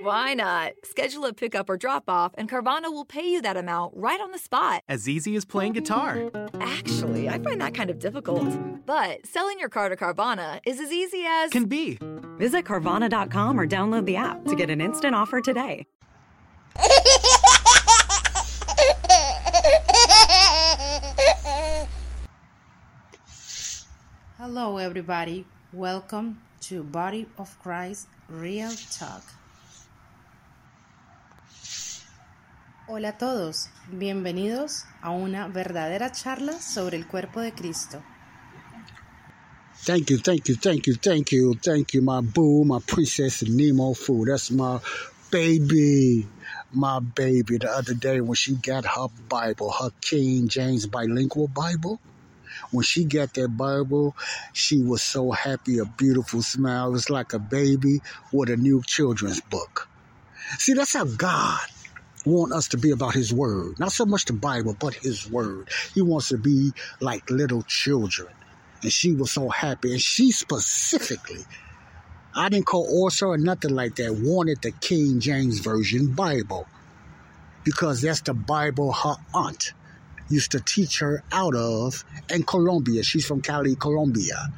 Why not? Schedule a pickup or drop off, and Carvana will pay you that amount right on the spot. As easy as playing guitar. Actually, I find that kind of difficult. But selling your car to Carvana is as easy as. Can be. Visit Carvana.com or download the app to get an instant offer today. Hello, everybody. Welcome to Body of Christ Real Talk. Hola a todos, bienvenidos a una verdadera charla sobre el cuerpo de Cristo. Thank you, thank you, thank you, thank you, thank you, my boo, my princess Nemo food. That's my baby, my baby. The other day when she got her Bible, her King James bilingual Bible, when she got that Bible, she was so happy, a beautiful smile. It was like a baby with a new children's book. See, that's how God want us to be about his word. Not so much the Bible, but his word. He wants to be like little children. And she was so happy. And she specifically, I didn't coerce her or nothing like that, wanted the King James Version Bible. Because that's the Bible her aunt used to teach her out of in Colombia. She's from Cali, Colombia.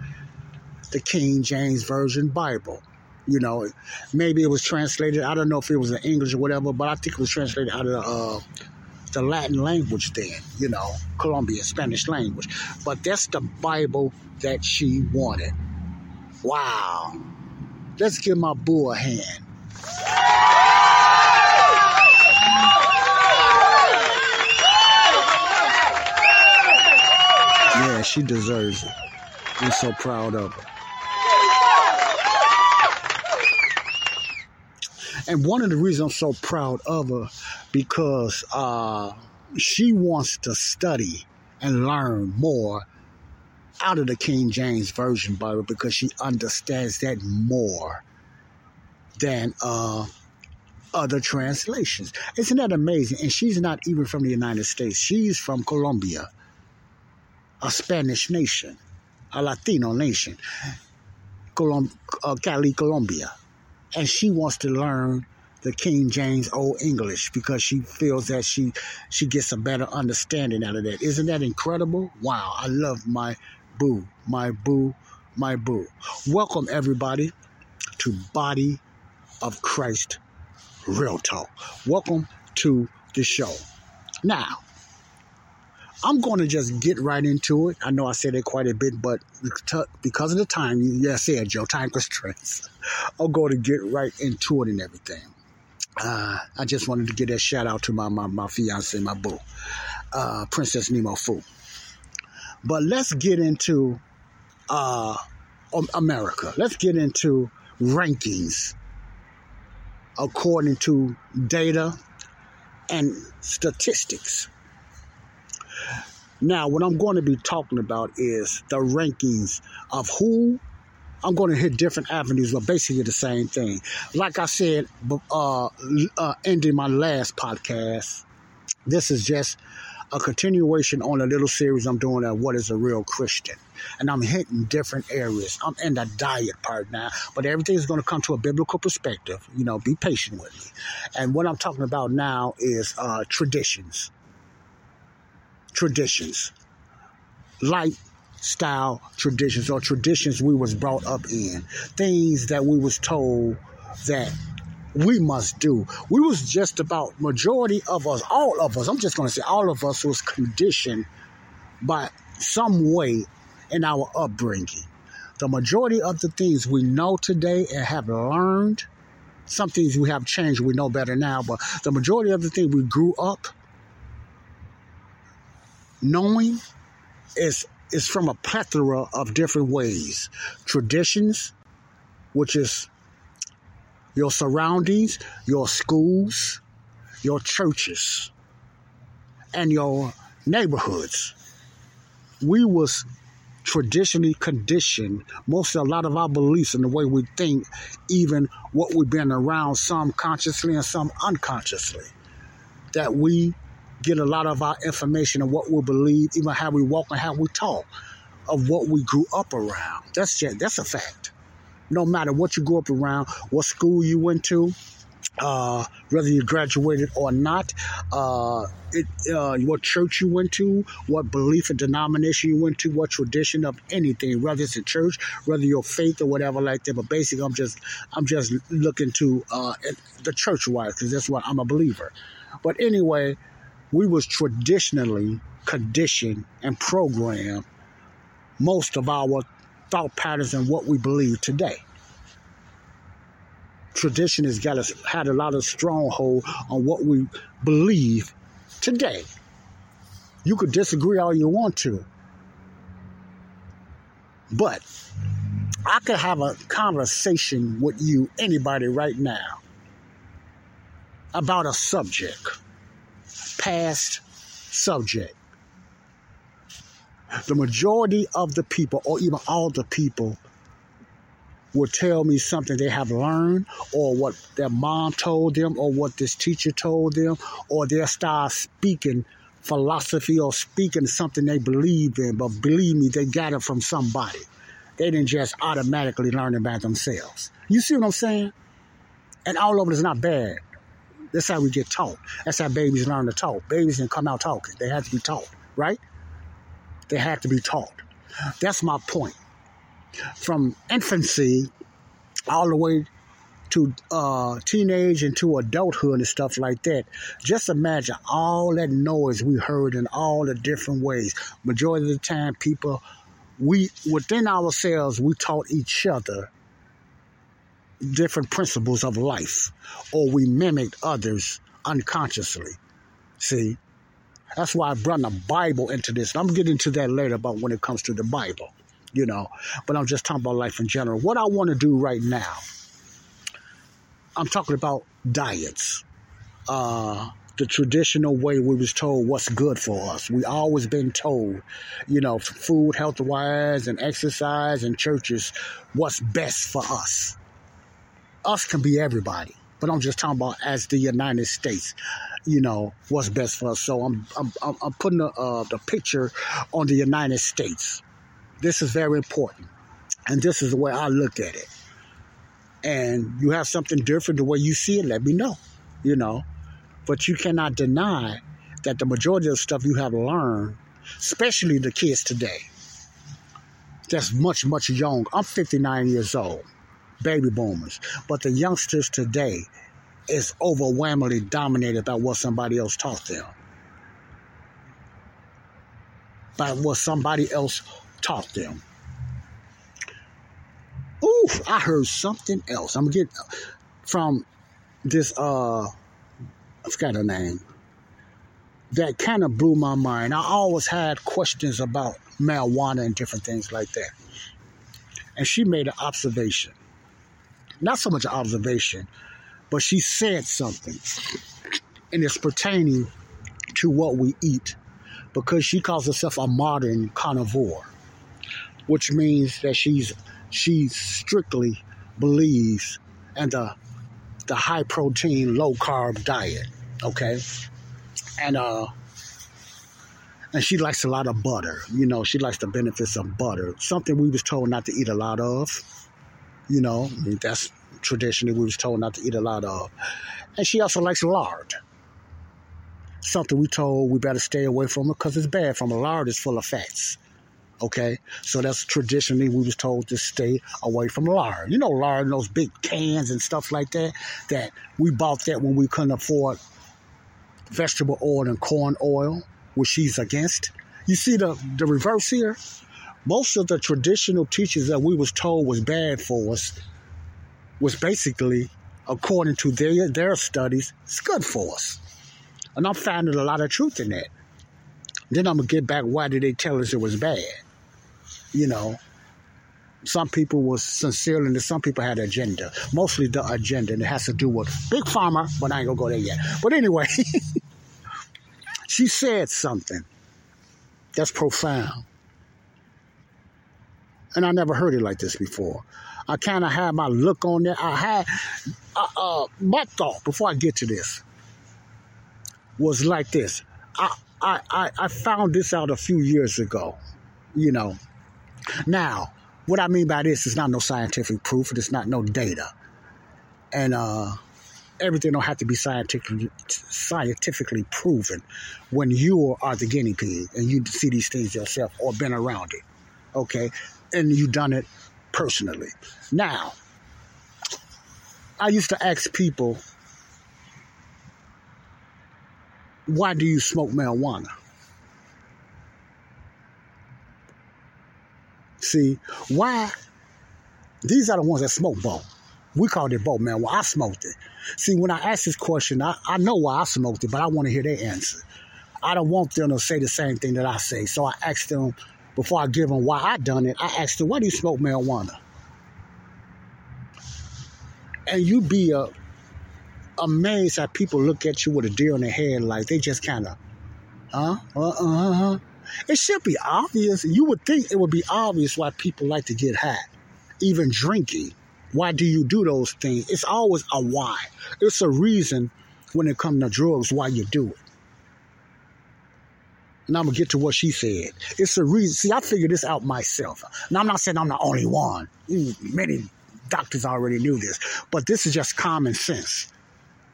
The King James Version Bible. You know, maybe it was translated. I don't know if it was in English or whatever, but I think it was translated out of the, uh, the Latin language then, you know, Colombian Spanish language. But that's the Bible that she wanted. Wow. Let's give my boo a hand. Yeah, she deserves it. I'm so proud of her. And one of the reasons I'm so proud of her because uh, she wants to study and learn more out of the King James Version Bible because she understands that more than uh, other translations. Isn't that amazing? And she's not even from the United States. She's from Colombia, a Spanish nation, a Latino nation, uh, Cali, Colombia and she wants to learn the King James Old English because she feels that she she gets a better understanding out of that. Isn't that incredible? Wow, I love my boo, my boo, my boo. Welcome everybody to Body of Christ Real Talk. Welcome to the show. Now, I'm going to just get right into it. I know I said it quite a bit, but because of the time, yeah, I said Joe, time constraints. I'm going to get right into it and everything. Uh, I just wanted to give that shout out to my my, my fiance, my boo, uh, Princess Nemo Fu. But let's get into uh, America. Let's get into rankings according to data and statistics. Now, what I'm going to be talking about is the rankings of who I'm going to hit different avenues, but basically the same thing. Like I said, uh, uh, ending my last podcast, this is just a continuation on a little series I'm doing at What is a Real Christian. And I'm hitting different areas. I'm in the diet part now, but everything is going to come to a biblical perspective. You know, be patient with me. And what I'm talking about now is uh, traditions traditions, lifestyle traditions or traditions we was brought up in, things that we was told that we must do. We was just about majority of us, all of us. I'm just to say all of us was conditioned by some way in our upbringing. The majority of the things we know today and have learned, some things we have changed, we know better now, but the majority of the things we grew up knowing is is from a plethora of different ways. Traditions, which is your surroundings, your schools, your churches, and your neighborhoods. We was traditionally conditioned. Most a lot of our beliefs and the way we think, even what we've been around, some consciously and some unconsciously, that we get a lot of our information and what we believe, even how we walk and how we talk, of what we grew up around. That's just, that's a fact. No matter what you grew up around, what school you went to, uh, whether you graduated or not, uh, it, uh, what church you went to, what belief and denomination you went to, what tradition of anything, whether it's a church, whether your faith or whatever like that. But basically, I'm just I'm just looking to uh, the church wise because that's what I'm a believer. But anyway, we was traditionally conditioned and programmed most of our thought patterns and what we believe today tradition has got us had a lot of stronghold on what we believe today. You could disagree all you want to, but I could have a conversation with you, anybody right now, about a subject, past subject. The majority of the people, or even all the people, will tell me something they have learned or what their mom told them or what this teacher told them or they'll start speaking philosophy or speaking something they believe in but believe me they got it from somebody. They didn't just automatically learn it by themselves. You see what i'm saying? And all of it is not bad that's how we get taught. That's how babies learn to talk. Babies didn't come out talking. They had to be taught right? They had to be taught. That's my point. From infancy all the way to uh, teenage and to adulthood and stuff like that. Just imagine all that noise we heard in all the different ways. Majority of the time, people, we within ourselves, we taught each other different principles of life, or we mimicked others unconsciously. See, that's why I brought the Bible into this. I'm getting to that later about when it comes to the Bible you know, but I'm just talking about life in general. What I want to do right now, I'm talking about diets. Uh, the traditional way we was told what's good for us. We always been told, you know, food, health wise, and exercise and churches, what's best for us. Us can be everybody, but I'm just talking about as the United States, you know, what's best for us. So I'm I'm I'm putting the, uh, the picture on the United States. This is very important. And this is the way I look at it. And you have something different the way you see it, let me know. You know. But you cannot deny that the majority of the stuff you have learned, especially the kids today, that's much, much young. I'm 59 years old, baby boomers. But the youngsters today is overwhelmingly dominated by what somebody else taught them. By what somebody else taught them. Ooh, I heard something else. I'm getting from this uh I forgot her name. That kind of blew my mind. I always had questions about marijuana and different things like that. And she made an observation. Not so much observation, but she said something. And it's pertaining to what we eat because she calls herself a modern carnivore which means that she's she strictly believes in the the high protein, low carb diet. Okay, and uh, and she likes a lot of butter. You know, she likes the benefits of butter. Something we was told not to eat a lot of. You know, that's traditionally we was told not to eat a lot of. And she also likes lard. Something we told we better stay away from it because it's bad from lard is full of fats. Okay, so that's traditionally we was told to stay away from lard. You know, lard in those big cans and stuff like that. That we bought that when we couldn't afford vegetable oil and corn oil, which she's against. You see the the reverse here. Most of the traditional teachings that we was told was bad for us was basically, according to their their studies, it's good for us. And I'm finding a lot of truth in that. Then I'm gonna get back. Why did they tell us it was bad? you know, some people were sincere and some people had agenda. Mostly the agenda, and it has to do with Big Pharma, but I ain't gonna go there yet. But anyway, she said something that's profound. And I never heard it like this before. I kind of had my look on there. I had uh, uh, my thought before I get to this was like this. I, I, I, found this out a few years ago, you know. Now, what I mean by this is not no scientific proof, it's not no data. And uh, everything don't have to be scientifically scientifically proven when you are the guinea pig and you see these things yourself or been around it. Okay? And you done it personally. Now, I used to ask people, why do you smoke marijuana? See, why? These are the ones that smoke both. We called it both, man. Well, I smoked it. See, when I ask this question, I, I know why I smoked it, but I want to hear their answer. I don't want them to say the same thing that I say. So I asked them, before I give them why I done it, I asked them, why do you smoke marijuana? And you be uh, amazed that people look at you with a deer in their head like they just kind of, huh? Uh-uh. It should be obvious. You would think it would be obvious why people like to get high, even drinking. Why do you do those things? It's always a why. It's a reason when it comes to drugs why you do it. And I'm gonna get to what she said. It's a reason. See, I figured this out myself. Now I'm not saying I'm the only one. Many doctors already knew this, but this is just common sense.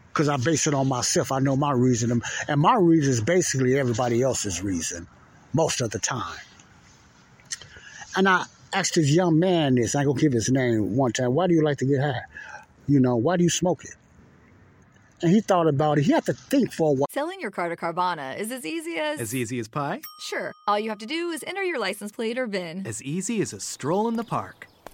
Because I base it on myself. I know my reason, and my reason is basically everybody else's reason, most of the time. And I asked this young man this. I ain't gonna give his name one time. Why do you like to get high? You know, why do you smoke it? And he thought about it. He had to think for a while. Selling your car to Carvana is as easy as. As easy as pie? Sure. All you have to do is enter your license plate or VIN. As easy as a stroll in the park.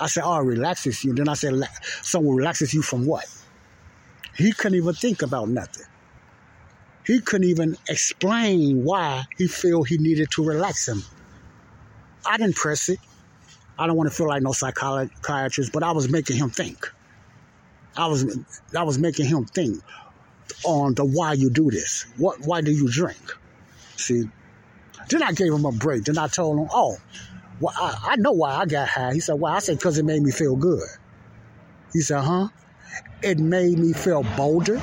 I said, oh, it relaxes you. Then I said, someone relaxes you from what? He couldn't even think about nothing. He couldn't even explain why he felt he needed to relax him. I didn't press it. I don't want to feel like no psychiatrist, but I was making him think. I was I was making him think on the why you do this. What why do you drink? See? Then I gave him a break. Then I told him, oh, well, I, I know why I got high. He said, why? I said, because it made me feel good. He said, huh? It made me feel bolder.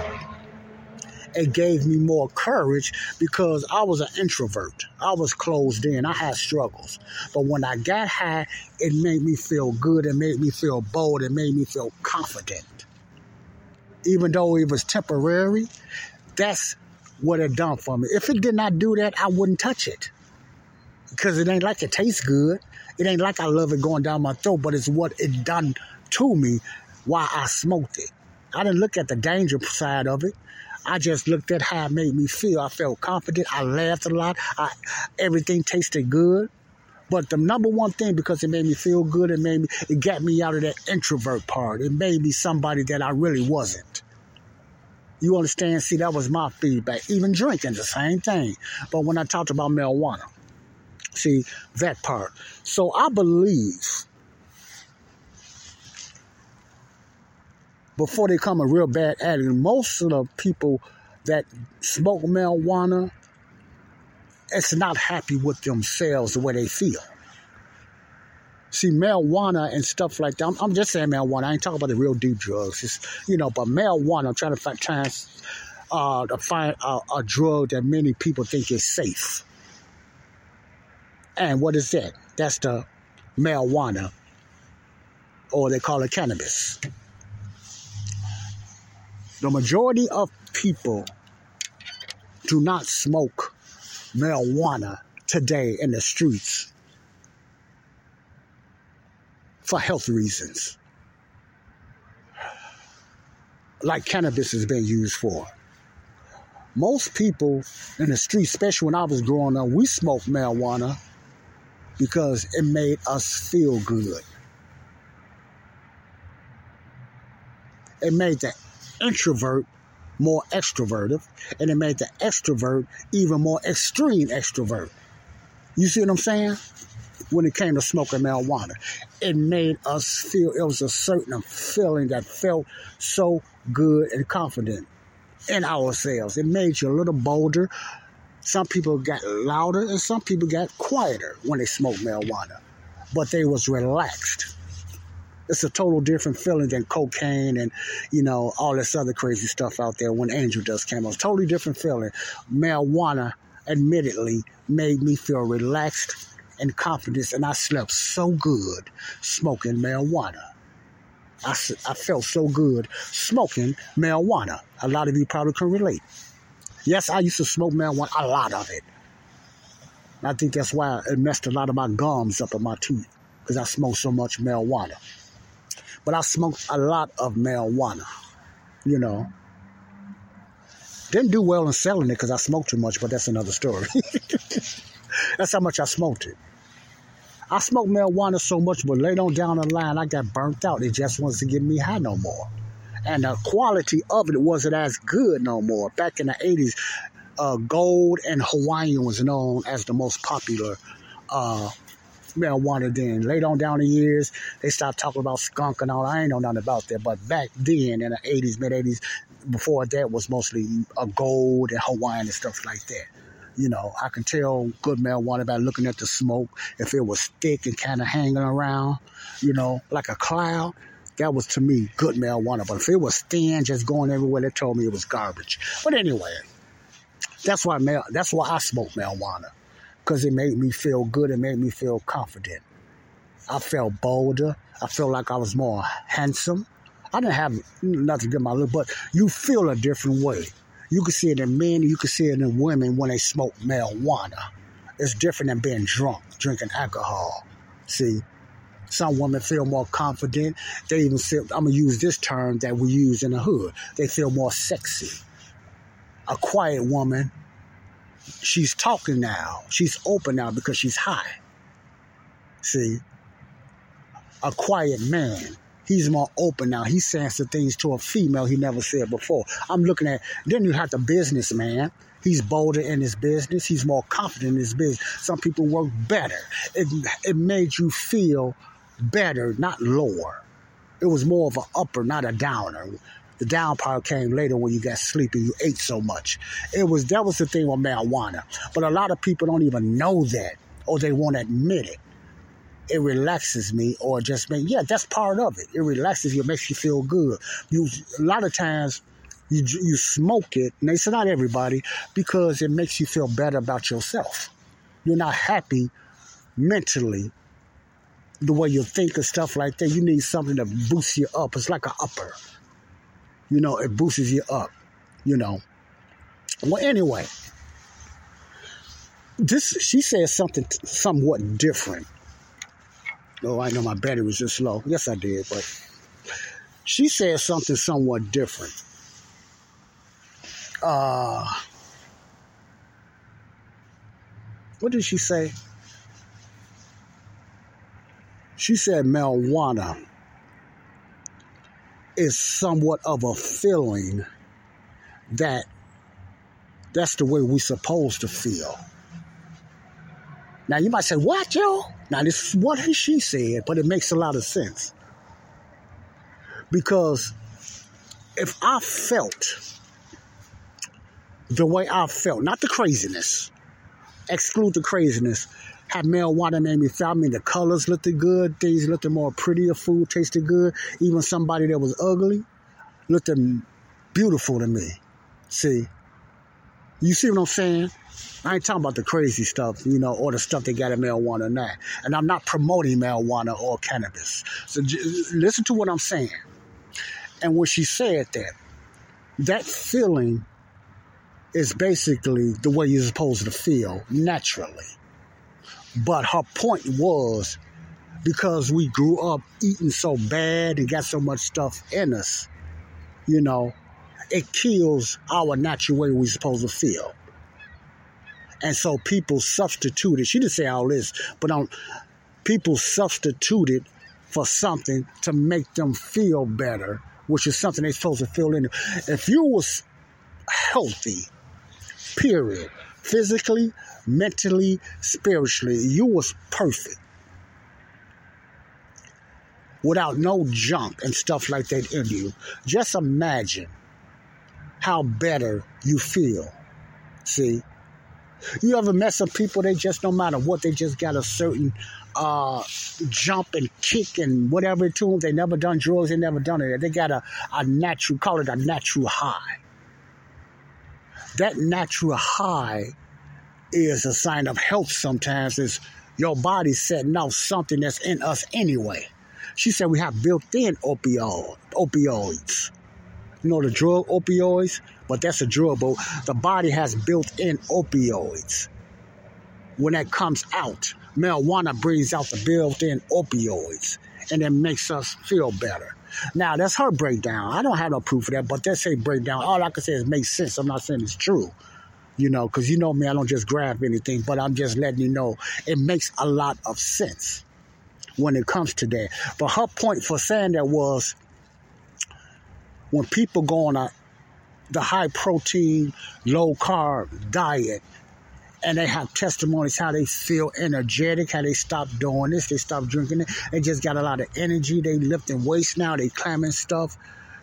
It gave me more courage because I was an introvert. I was closed in. I had struggles. But when I got high, it made me feel good. It made me feel bold. It made me feel confident. Even though it was temporary, that's what it done for me. If it did not do that, I wouldn't touch it because it ain't like it tastes good. It ain't like I love it going down my throat, but it's what it done to me while I smoked it. I didn't look at the danger side of it. I just looked at how it made me feel. I felt confident. I laughed a lot. I, everything tasted good. But the number one thing, because it made me feel good, it made me, it got me out of that introvert part. It made me somebody that I really wasn't. You understand? See, that was my feedback. Even drinking, the same thing. But when I talked about marijuana, see that part. So I believe before they become a real bad addict, most of the people that smoke marijuana, it's not happy with themselves the way they feel. See, marijuana and stuff like that. I'm, I'm just saying marijuana. I ain't talking about the real deep drugs. It's, you know, but marijuana, I'm trying to find, trying, uh, to find a, a drug that many people think is safe. And what is that? That's the marijuana, or they call it cannabis. The majority of people do not smoke marijuana today in the streets for health reasons, like cannabis has been used for. Most people in the street, especially when I was growing up, we smoked marijuana because it made us feel good. It made the introvert more extroverted, and it made the extrovert even more extreme extrovert. You see what I'm saying? When it came to smoking marijuana, it made us feel it was a certain feeling that felt so good and confident in ourselves. It made you a little bolder. Some people got louder and some people got quieter when they smoked marijuana, but they was relaxed. It's a total different feeling than cocaine and, you know, all this other crazy stuff out there when angel dust came. Totally different feeling. Marijuana, admittedly, made me feel relaxed and confident, and I slept so good smoking marijuana. I, I felt so good smoking marijuana. A lot of you probably can relate. Yes, I used to smoke marijuana, a lot of it. I think that's why it messed a lot of my gums up in my teeth because I smoked so much marijuana. But I smoked a lot of marijuana, you know. Didn't do well in selling it because I smoked too much, but that's another story. that's how much I smoked it. I smoked marijuana so much, but later on down the line, I got burnt out. It just wasn't to get me high no more. And the quality of it wasn't as good no more. Back in the 80s, uh, Gold and Hawaiian was known as the most popular uh, marijuana then. Later on down the years, they stopped talking about skunk and all. I ain't know nothing about that. But back then, in the 80s, mid 80s, before that was mostly a gold and Hawaiian and stuff like that. You know, I can tell good marijuana by looking at the smoke. If it was thick and kind of hanging around, you know, like a cloud, that was to me good marijuana. But if it was thin, just going everywhere, they told me it was garbage. But anyway, that's why that's why I smoke marijuana because it made me feel good. It made me feel confident. I felt bolder. I felt like I was more handsome. I didn't have nothing to do my look, but you feel a different way. You can see it in men, you can see it in women when they smoke marijuana. It's different than being drunk, drinking alcohol. See, some women feel more confident. They even feel, I'm going to use this term that we use in the hood, they feel more sexy. A quiet woman, she's talking now. She's open now because she's high. See, a quiet man, he's more open now. He's saying some things to a female he never said before. I'm looking at, then you have the businessman. He's bolder in his business. He's more confident in his business. Some people work better. It, it made you feel better, not lower. It was more of an upper, not a downer. The down part came later when you got sleepy, you ate so much. It was that was the thing with marijuana. But a lot of people don't even know that or they won't admit it it relaxes me or just make yeah that's part of it it relaxes you it makes you feel good you a lot of times you you smoke it and say not everybody because it makes you feel better about yourself you're not happy mentally the way you think and stuff like that you need something to boost you up it's like an upper you know it boosts you up you know well anyway this she says something somewhat different Oh, I know my battery was just low. Yes, I did, but she said something somewhat different. Uh, what did she say? She said marijuana is somewhat of a feeling that that's the way we're supposed to feel. Now you might say, "What, Joe?" Now this is what she said, but it makes a lot of sense because if I felt the way I felt, not the craziness, exclude the craziness, had marijuana made me feel. I mean, the colors looked good, things looked more prettier, food tasted good. Even somebody that was ugly looked beautiful to me. See, you see what I'm saying? I ain't talking about the crazy stuff, you know, or the stuff they got in marijuana now. And I'm not promoting marijuana or cannabis. So j- listen to what I'm saying. And when she said that, that feeling is basically the way you're supposed to feel naturally. But her point was because we grew up eating so bad and got so much stuff in us, you know, it kills our natural way we're supposed to feel. And so people substituted, she didn't say all this, but um, people substituted for something to make them feel better which is something they're supposed to feel in. If you was healthy, period, physically, mentally, spiritually, you was perfect. Without no junk and stuff like that in you. Just imagine how better you feel. See? You ever met some people, they just, no matter what, they just got a certain uh, jump and kick and whatever to them. They never done drugs, they never done it. They got a, a natural, call it a natural high. That natural high is a sign of health sometimes, is your body setting off something that's in us anyway. She said we have built-in opioid, opioids. You know the drug opioids? But that's a drug, but the body has built-in opioids. When that comes out, marijuana brings out the built-in opioids and it makes us feel better. Now that's her breakdown. I don't have no proof of that, but that's a breakdown. All I can say is makes sense. I'm not saying it's true. You know, because you know me, I don't just grab anything, but I'm just letting you know it makes a lot of sense when it comes to that. But her point for saying that was when people go on a the high protein, low carb diet, and they have testimonies how they feel energetic, how they stop doing this, they stop drinking it, they just got a lot of energy, they lifting weights now, they climbing stuff.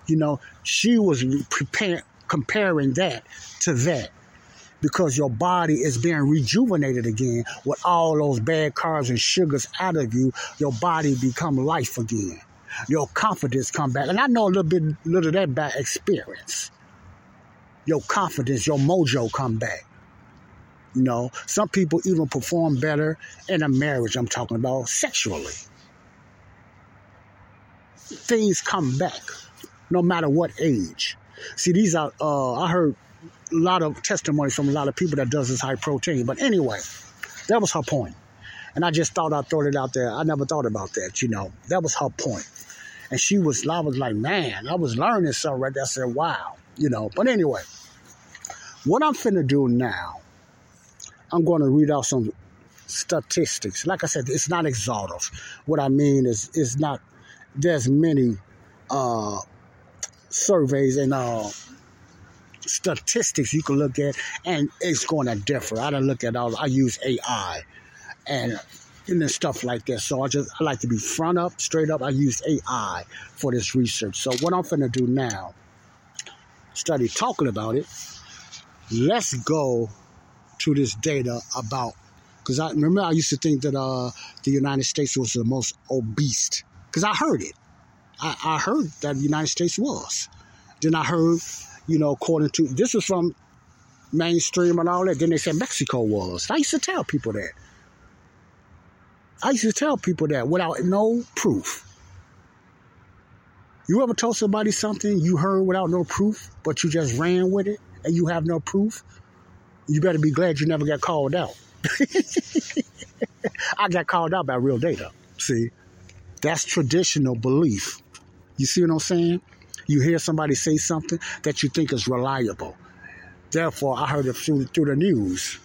You know, she was preparing, comparing that to that because your body is being rejuvenated again with all those bad carbs and sugars out of you. Your body become life again. Your confidence come back, and I know a little bit, little of that by experience. Your confidence, your mojo come back. Know, some people even perform better in a marriage. I'm talking about sexually. Things come back, no matter what age. See, these are. Uh, I heard a lot of testimonies from a lot of people that does this high protein. But anyway, that was her point. And I just thought I'd throw it out there. I never thought about that, you know. That was her point. And she was, I was like, man, I was learning something right there. I said, wow, you know. But anyway, what I'm finna do now, I'm going to read out some statistics. Like I said, it's not exhaustive. What I mean is, it's not, there's many uh, surveys and uh, statistics you can look at, and it's going to differ. I don't look at all. I use AI, and and stuff like that. So I just I like to be front up, straight up. I use AI for this research. So what I'm gonna do now, study talking about it. Let's go to this data about because I remember I used to think that uh, the United States was the most obese because I heard it. I, I heard that the United States was. Then I heard you know, according to this was from mainstream and all that. Then they said Mexico was. I used to tell people that. I used to tell people that without no proof. You ever told somebody something you heard without no proof, but you just ran with it and you have no proof? You better be glad you never got called out. I got called out by real data. See, that's traditional belief. You see what I'm saying? You hear somebody say something that you think is reliable. Therefore, I heard it through, through the news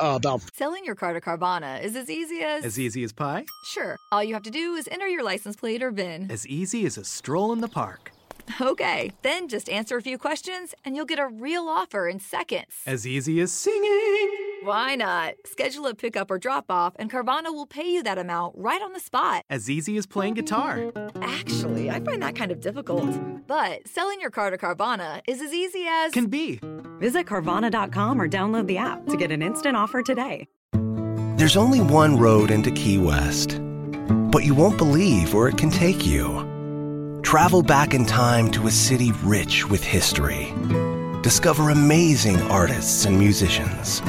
uh, about Selling your car to Carvana is as easy as. As easy as pie? Sure. All you have to do is enter your license plate or VIN. As easy as a stroll in the park. Okay, then just answer a few questions and you'll get a real offer in seconds. As easy as singing. Why not? Schedule a pickup or drop off, and Carvana will pay you that amount right on the spot. As easy as playing guitar. Actually, I find that kind of difficult. But selling your car to Carvana is as easy as. Can be. Visit Carvana.com or download the app to get an instant offer today. There's only one road into Key West, but you won't believe where it can take you. Travel back in time to a city rich with history. Discover amazing artists and musicians.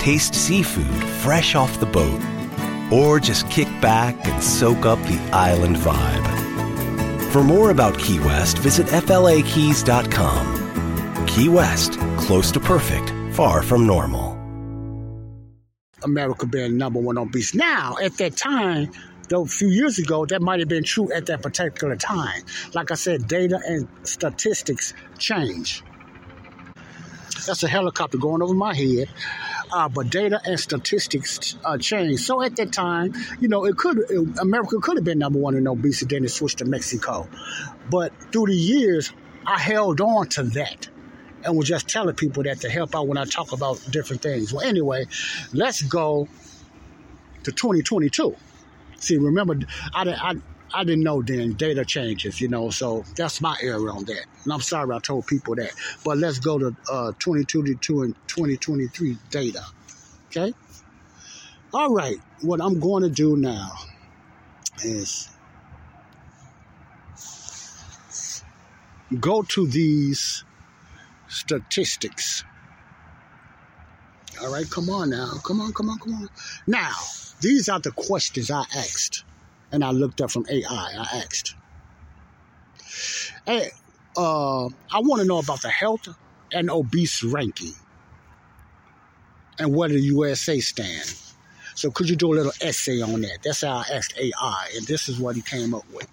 Taste seafood fresh off the boat. Or just kick back and soak up the island vibe. For more about Key West, visit FLAKeys.com. Key West, close to perfect, far from normal. America being number one on beast. Now, at that time, though a few years ago, that might have been true at that particular time. Like I said, data and statistics change. That's a helicopter going over my head. Uh, but data and statistics uh, change. So at that time, you know, it could America could have been number one in obesity, then it switched to Mexico. But through the years, I held on to that and was just telling people that to help out when I talk about different things. Well, anyway, let's go to 2022. See, remember, I, I, I didn't know then data changes, you know, so that's my error on that. And I'm sorry I told people that. But let's go to uh, 2022 and 2023 data. Okay? All right, what I'm going to do now is go to these statistics. All right, come on now. Come on, come on, come on. Now, these are the questions I asked. And I looked up from AI. I asked. Hey, uh, I want to know about the health and obese ranking and where the USA stand. So could you do a little essay on that? That's how I asked AI, and this is what he came up with.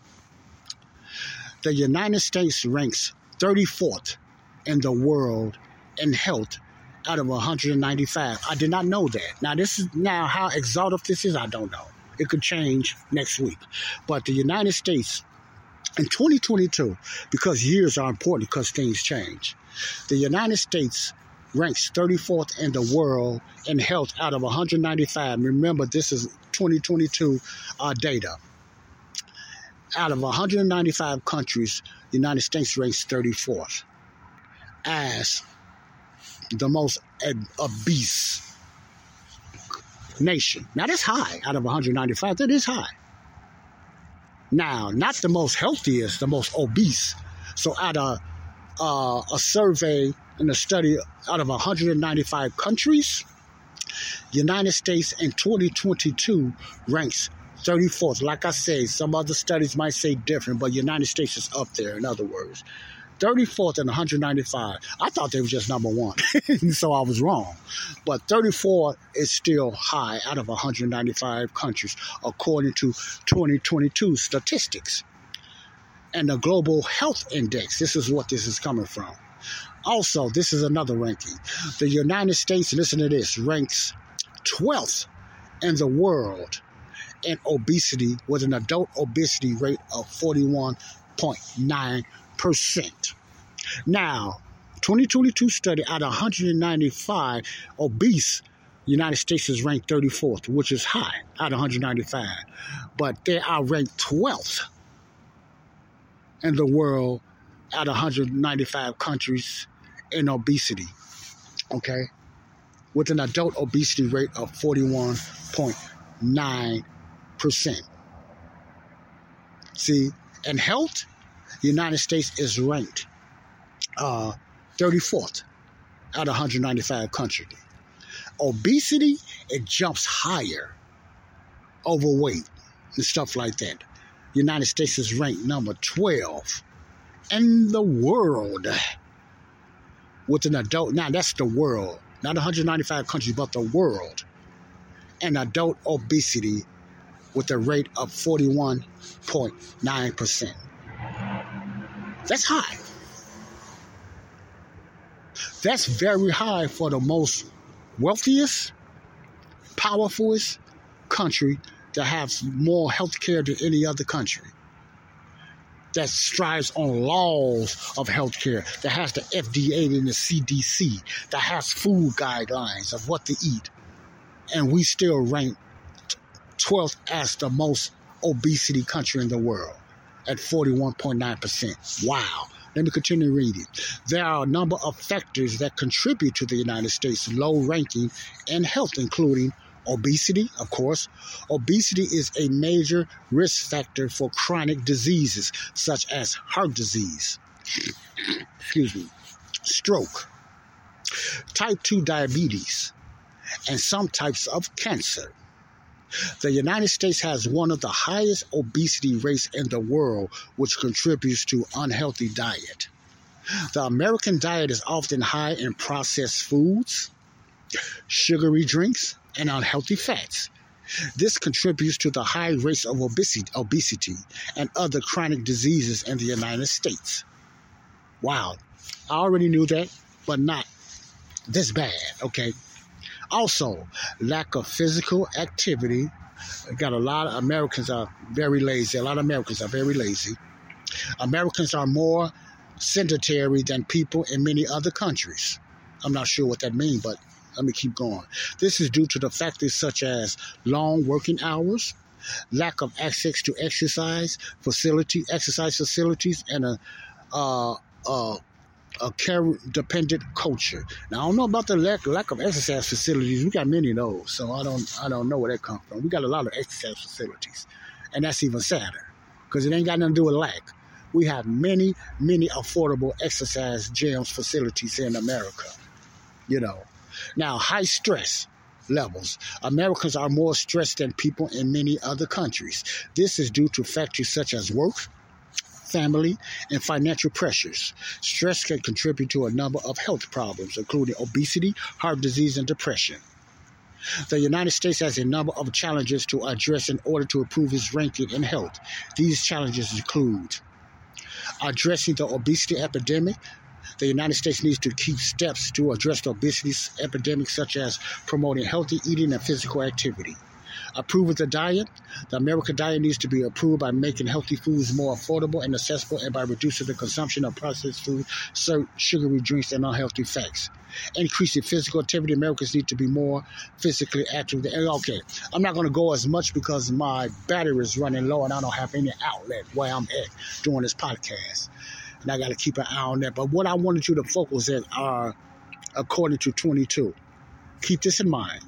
The United States ranks 34th in the world in health out of 195. I did not know that. Now this is now how exalted this is, I don't know. It could change next week. But the United States in 2022, because years are important because things change, the United States ranks 34th in the world in health out of 195. Remember, this is 2022 uh, data. Out of 195 countries, the United States ranks 34th as the most obese nation. Now, that's high out of 195. That is high. Now, not the most healthiest, the most obese. So, out of uh, a survey and a study out of 195 countries, United States in 2022 ranks 34th. Like I say, some other studies might say different, but United States is up there, in other words. 34th and 195. I thought they were just number one, so I was wrong. But 34 is still high out of 195 countries, according to 2022 statistics. And the Global Health Index, this is what this is coming from. Also, this is another ranking. The United States, listen to this, ranks 12th in the world in obesity with an adult obesity rate of 41.9 percent. Now, 2022 study out of 195 obese United States is ranked 34th, which is high out of 195. But they are ranked 12th in the world out of 195 countries in obesity. Okay? With an adult obesity rate of 41.9%. See, and health, the United States is ranked uh, 34th out of 195 countries. Obesity, it jumps higher. Overweight and stuff like that. United States is ranked number 12 in the world with an adult. Now, that's the world, not 195 countries, but the world. And adult obesity with a rate of 41.9%. That's high. That's very high for the most wealthiest, powerfulest country that has more health care than any other country. That strives on laws of health care, that has the FDA and the CDC, that has food guidelines of what to eat. And we still rank 12th as the most obesity country in the world at 41.9%. Wow. Let me continue reading. There are a number of factors that contribute to the United States' low ranking in health, including obesity, of course. Obesity is a major risk factor for chronic diseases such as heart disease, excuse me, stroke, type 2 diabetes, and some types of cancer. The United States has one of the highest obesity rates in the world, which contributes to unhealthy diet. The American diet is often high in processed foods, sugary drinks, and unhealthy fats. This contributes to the high rates of obesity and other chronic diseases in the United States. Wow, I already knew that, but not this bad, okay? Also, lack of physical activity. Got a lot of Americans are very lazy. A lot of Americans are very lazy. Americans are more sedentary than people in many other countries. I'm not sure what that means, but let me keep going. This is due to the factors such as long working hours, lack of access to exercise facility, exercise facilities, and a uh, uh, a care dependent culture. Now I don't know about the lack lack of exercise facilities. We got many of those, so I don't I don't know where that comes from. We got a lot of exercise facilities, and that's even sadder because it ain't got nothing to do with lack. We have many many affordable exercise gyms facilities in America. You know, now high stress levels. Americans are more stressed than people in many other countries. This is due to factors such as work family, and financial pressures. Stress can contribute to a number of health problems, including obesity, heart disease, and depression. The United States has a number of challenges to address in order to improve its ranking in health. These challenges include addressing the obesity epidemic. The United States needs to keep steps to address the obesity epidemic, such as promoting healthy eating and physical activity Approve of the diet. The American diet needs to be approved by making healthy foods more affordable and accessible and by reducing the consumption of processed food, sugary drinks, and unhealthy fats. Increasing physical activity. Americans need to be more physically active. Okay, I'm not going to go as much because my battery is running low and I don't have any outlet where I'm at doing this podcast. And I got to keep an eye on that. But what I wanted you to focus on are uh, according to 22. Keep this in mind.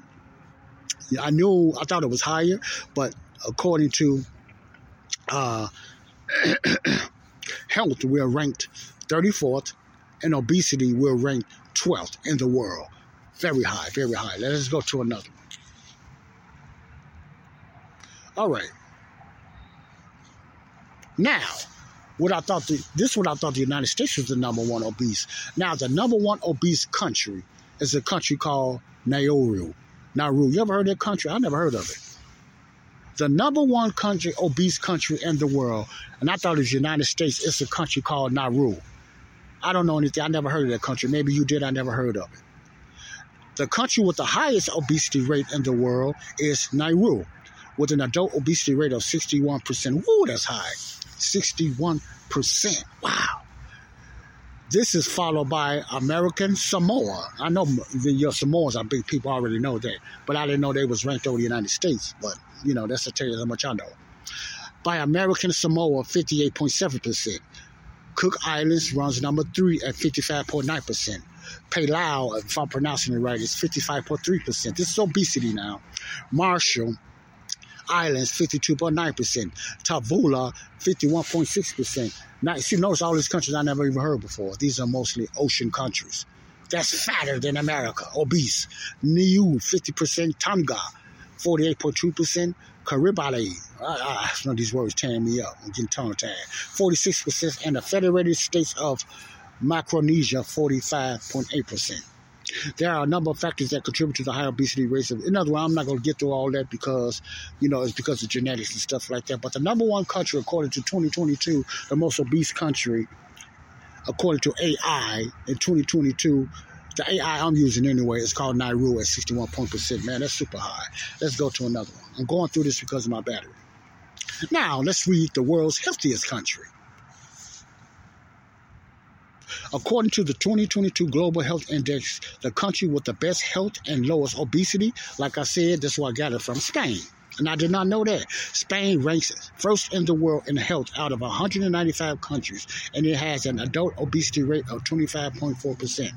I knew, I thought it was higher, but according to uh, health, we're ranked 34th, and obesity, we're ranked 12th in the world. Very high, very high. Let us go to another one. All right. Now, what I thought the, this what I thought the United States was the number one obese. Now, the number one obese country is a country called Nauru. Nauru. You ever heard of that country? I never heard of it. The number one country, obese country in the world, and I thought it was United States, it's a country called Nauru. I don't know anything. I never heard of that country. Maybe you did. I never heard of it. The country with the highest obesity rate in the world is Nauru, with an adult obesity rate of 61%. Woo, that's high. 61%. Wow. This is followed by American Samoa. I know the your Samoans are big people. Already know that, but I didn't know they was ranked over the United States. But you know, that's to tell you how much I know. By American Samoa, fifty-eight point seven percent. Cook Islands runs number three at fifty-five point nine percent. Palau, if I'm pronouncing it right, is 55.3%. This is obesity now. Marshall Islands, 52.9%. Tavula, 51.6%. Now, you see, notice all these countries I never even heard before. These are mostly ocean countries. That's fatter than America, obese. Niue, 50%. Tonga, 48.2%. Caribale, I, I know these words tearing me up. I'm getting tongue tied. 46%. And the Federated States of Micronesia, 45.8%. There are a number of factors that contribute to the high obesity rates. In other words, I'm not going to get through all that because, you know, it's because of genetics and stuff like that. But the number one country, according to 2022, the most obese country, according to AI in 2022, the AI I'm using anyway is called Nauru at 61 point percent. Man, that's super high. Let's go to another one. I'm going through this because of my battery. Now, let's read the world's healthiest country. According to the 2022 Global Health Index, the country with the best health and lowest obesity, like I said, that's where I got it from Spain. And I did not know that. Spain ranks first in the world in health out of 195 countries, and it has an adult obesity rate of 25.4%.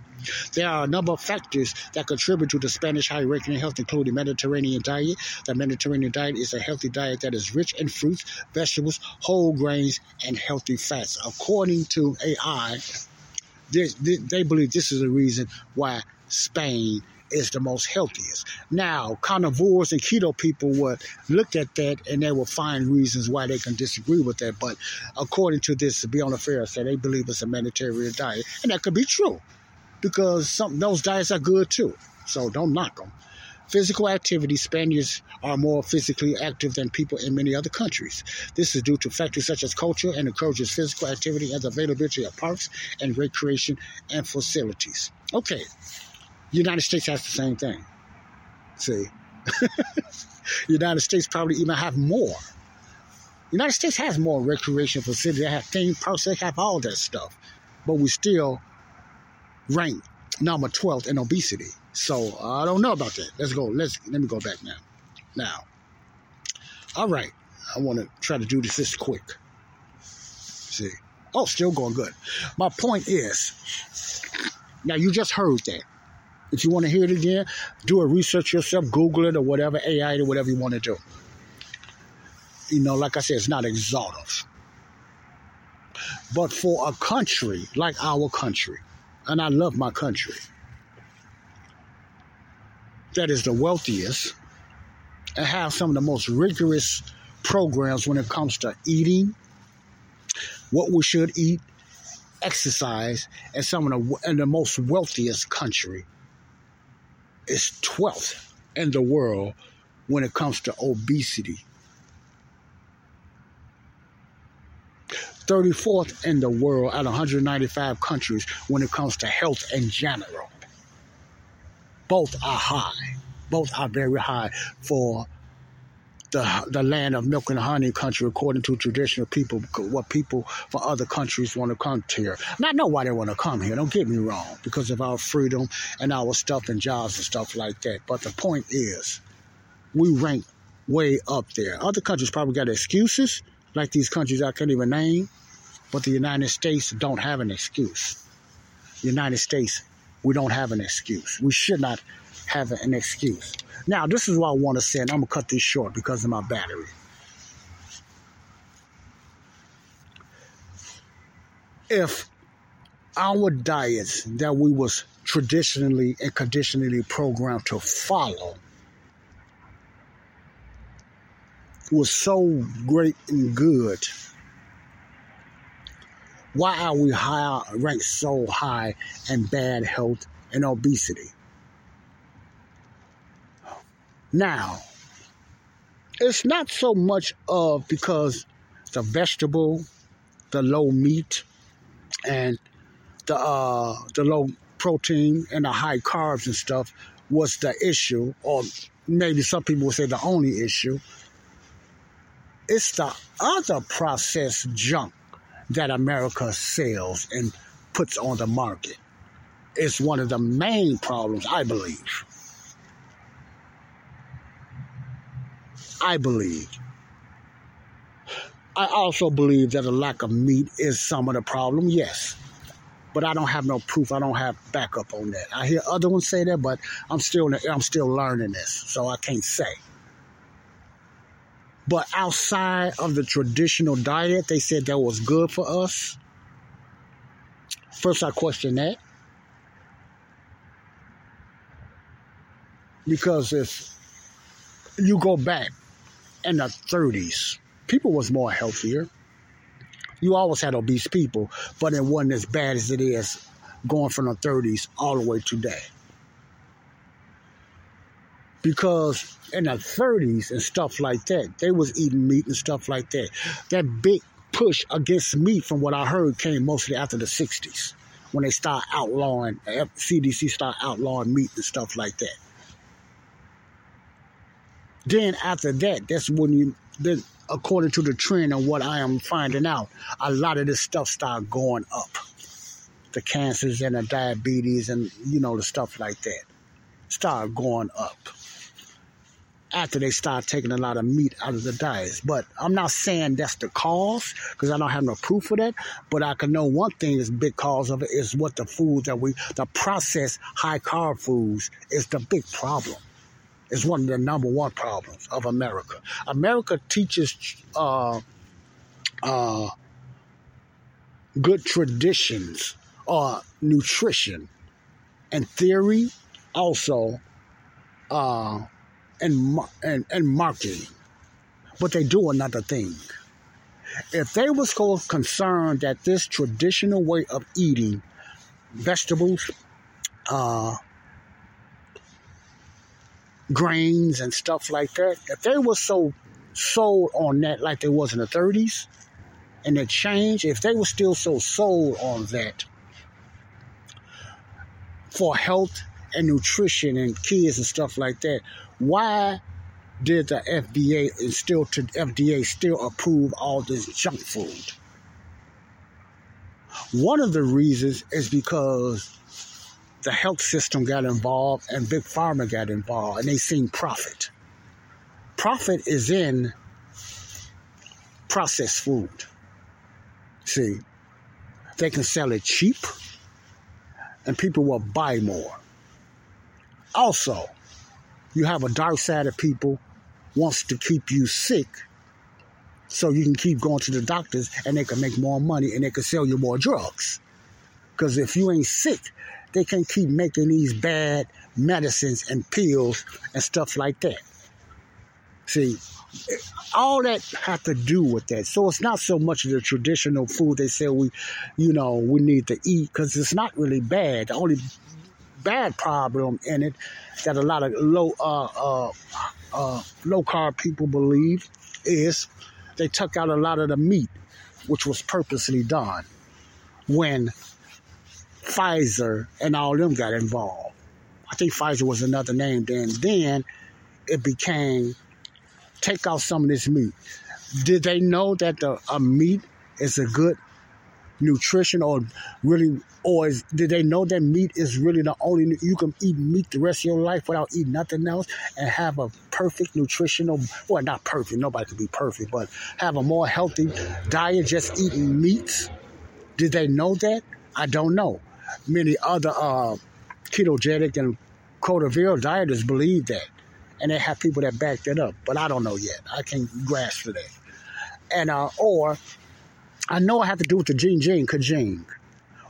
There are a number of factors that contribute to the Spanish high ranking in health, including Mediterranean diet. The Mediterranean diet is a healthy diet that is rich in fruits, vegetables, whole grains, and healthy fats. According to AI, they believe this is the reason why Spain is the most healthiest. Now, carnivores and keto people would look at that and they will find reasons why they can disagree with that. But according to this, to be on the fair side, they believe it's a Mediterranean diet, and that could be true because some those diets are good too. So don't knock them. Physical activity Spaniards are more physically active than people in many other countries. This is due to factors such as culture and encourages physical activity and availability of parks and recreation and facilities. Okay, United States has the same thing. See, United States probably even have more. United States has more recreation facilities. They have theme parks. They have all that stuff, but we still rank number 12th in obesity. So I don't know about that. Let's go. Let's let me go back now. Now, all right. I want to try to do this this quick. See. Oh, still going good. My point is, now you just heard that. If you want to hear it again, do a research yourself, Google it or whatever, AI or whatever you want to do. You know, like I said, it's not exhaustive. But for a country like our country, and I love my country, that is the wealthiest and have some of the most rigorous programs when it comes to eating, what we should eat, exercise, and some of the and the most wealthiest country is 12th in the world when it comes to obesity. 34th in the world out of 195 countries when it comes to health in general. Both are high. Both are very high for the, the land of milk and honey country, according to traditional people, what people from other countries want to come to here. And I know why they want to come here, don't get me wrong, because of our freedom and our stuff and jobs and stuff like that. But the point is, we rank way up there. Other countries probably got excuses, like these countries I can't even name, but the United States don't have an excuse. United States, we don't have an excuse. We should not have an excuse. Now, this is what I want to say, and I'm going to cut this short because of my battery. If our diets that we was traditionally and conditionally programmed to follow was so great and good, why are we high, ranked so high in bad health and obesity? Now, it's not so much of because the vegetable, the low meat, and the uh, the low protein and the high carbs and stuff was the issue, or maybe some people would say the only issue. It's the other processed junk that America sells and puts on the market. It's one of the main problems, I believe. I believe. I also believe that a lack of meat is some of the problem, yes. But I don't have no proof. I don't have backup on that. I hear other ones say that, but I'm still I'm still learning this, so I can't say. But outside of the traditional diet, they said that was good for us. First, I question that. Because if you go back in the 30s, people was more healthier. You always had obese people, but it wasn't as bad as it is going from the 30s all the way today. Because in the 30s and stuff like that, they was eating meat and stuff like that. That big push against meat, from what I heard, came mostly after the 60s when they start outlawing, CDC start outlawing meat and stuff like that. Then after that, that's when you then according to the trend and what I am finding out, a lot of this stuff start going up. The cancers and the diabetes and you know the stuff like that start going up after they start taking a lot of meat out of the diets. But I'm not saying that's the cause because I don't have no proof for that. But I can know one thing is big cause of it is what the foods that we, the processed high carb foods is the big problem It's one of the number one problems of America. America teaches uh, uh, good traditions or nutrition and theory, also, uh, and, and, and marketing. But they do another thing. If they was so concerned that this traditional way of eating vegetables, uh, grains and stuff like that, if they were so sold on that like they was in the 30s and it changed, if they were still so sold on that for health and nutrition and kids and stuff like that, why did the FDA and still to FDA still approve all this junk food? One of the reasons is because the health system got involved and big pharma got involved and they seen profit. Profit is in processed food. See, they can sell it cheap and people will buy more. Also, you have a dark side of people wants to keep you sick so you can keep going to the doctors and they can make more money and they can sell you more drugs. Because if you ain't sick, they can keep making these bad medicines and pills and stuff like that. See, all that have to do with that. So it's not so much the traditional food they say we, you know, we need to eat because it's not really bad. The only bad problem in it that a lot of low uh, uh, uh, low carb people believe is they took out a lot of the meat, which was purposely done when Pfizer and all them got involved. I think Pfizer was another name then. Then it became take out some of this meat. Did they know that the a meat is a good nutrition or really or is, did they know that meat is really the only you can eat meat the rest of your life without eating nothing else and have a perfect nutritional well not perfect nobody could be perfect but have a more healthy diet just eating meats? Did they know that? I don't know. Many other uh, ketogenic and codaville dieters believe that and they have people that back that up but i don't know yet. I can't grasp for that. And uh, or I know I have to do with the Gene Gene Kajing.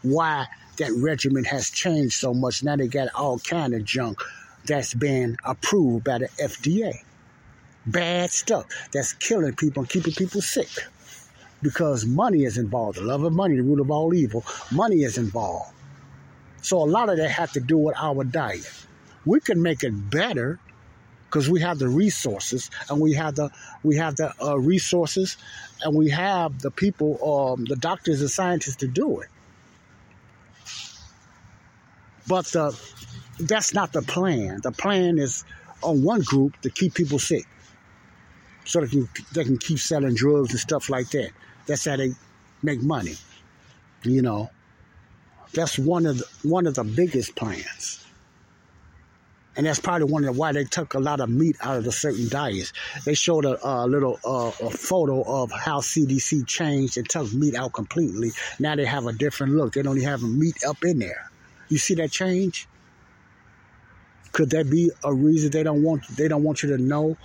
Why that regimen has changed so much. Now they got all kind of junk that's been approved by the FDA. Bad stuff that's killing people and keeping people sick. Because money is involved. The love of money, the root of all evil. Money is involved. So a lot of that has to do with our diet. We can make it better because we have the resources and we have the we have the uh, resources and we have the people, um, the doctors and scientists to do it. But the, that's not the plan. The plan is on one group to keep people sick, so they can they can keep selling drugs and stuff like that. That's how they make money. You know, that's one of the, one of the biggest plans. And that's probably one of the, why they took a lot of meat out of the certain diets. They showed a, a little uh, a photo of how CDC changed and took meat out completely. Now they have a different look. They don't even have meat up in there. You see that change? Could that be a reason they don't want they don't want you to know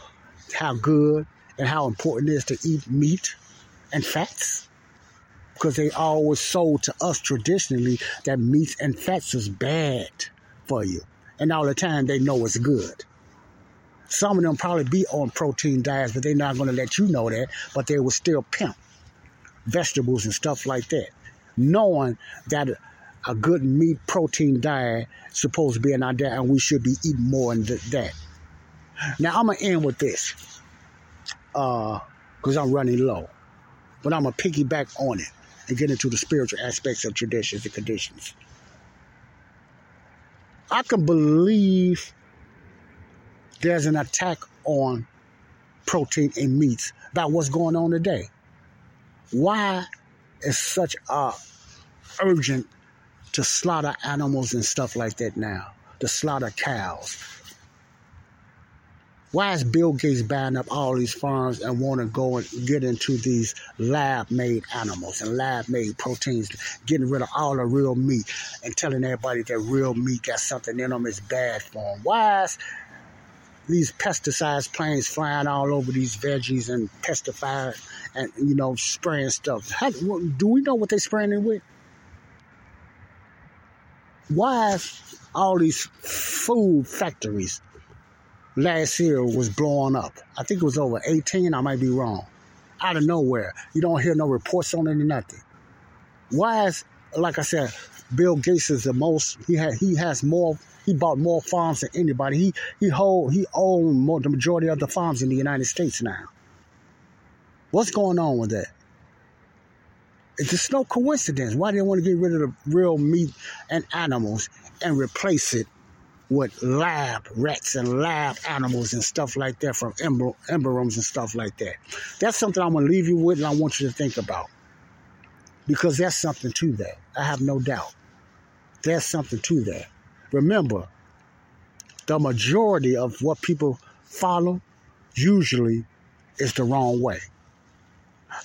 how good and how important it is to eat meat and fats? Because they always sold to us traditionally that meats and fats is bad for you and all the time they know it's good. Some of them probably be on protein diets, but they're not going to let you know that, but they will still pimp vegetables and stuff like that, knowing that a good meat protein diet supposed to be in our diet and we should be eating more than that. Now, I'm to end with this because uh, I'm running low, but I'm to piggyback on it and get into the spiritual aspects of traditions and conditions. I can believe there's an attack on protein and meats about what's going on today. Why is such a urgent to slaughter animals and stuff like that now? To slaughter cows. Why is Bill Gates buying up all these farms and want to go and get into these lab made animals and lab made proteins, getting rid of all the real meat and telling everybody that real meat got something in them is bad for them? Why is these pesticides planes flying all over these veggies and pesticide and you know spraying stuff? How, do we know what they're spraying it with? Why all these food factories last year was blowing up. I think it was over 18. I might be wrong. Out of nowhere. You don't hear no reports on it or nothing. Why is, like I said, Bill Gates is the most, he had, he has more, he bought more farms than anybody. He, he hold, he owned more, the majority of the farms in the United States now. What's going on with that? It's just no coincidence. Why do they want to get rid of the real meat and animals and replace it with lab rats and lab animals and stuff like that from ember- embryos and stuff like that. That's something I'm going to leave you with and I want you to think about. Because there's something to that. I have no doubt. There's something to that. Remember, the majority of what people follow usually is the wrong way.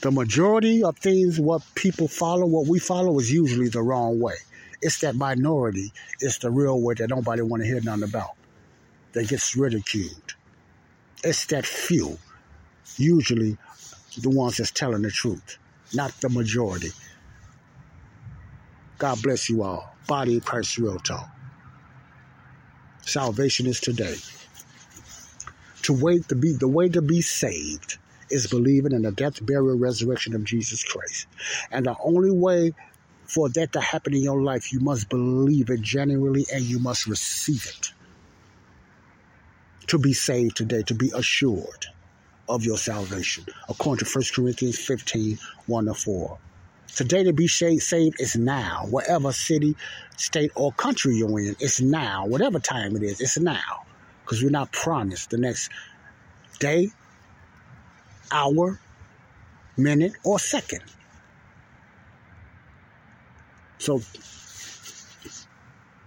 The majority of things, what people follow, what we follow, is usually the wrong way. It's that minority, it's the real word that nobody want to hear nothing about. That gets ridiculed. It's that few, usually the ones that's telling the truth, not the majority. God bless you all. Body of Christ Real Talk. Salvation is today. To wait to be the way to be saved is believing in the death, burial, resurrection of Jesus Christ. And the only way for that to happen in your life, you must believe it genuinely and you must receive it. To be saved today, to be assured of your salvation, according to 1 Corinthians 15 1 to 4. Today to be saved is now. Whatever city, state, or country you're in, it's now. Whatever time it is, it's now. Because we're not promised the next day, hour, minute, or second. So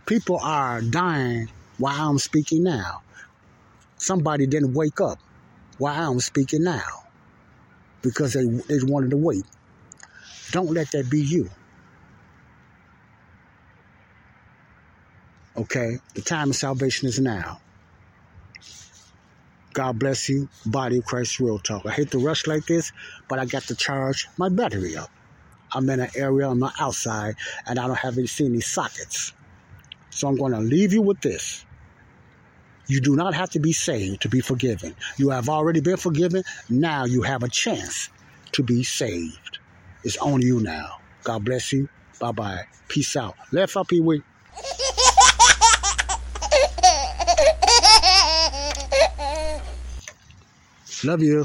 people are dying while I'm speaking now. Somebody didn't wake up while I'm speaking now because they, they wanted to wait. Don't let that be you. Okay? The time of salvation is now. God bless you. Body of Christ Real Talk. I hate to rush like this, but I got to charge my battery up. I'm in an area on the outside and I don't have any, see any sockets. So I'm going to leave you with this. You do not have to be saved to be forgiven. You have already been forgiven. Now you have a chance to be saved. It's on you now. God bless you. Bye bye. Peace out. Left up, Pee Wee. Love you.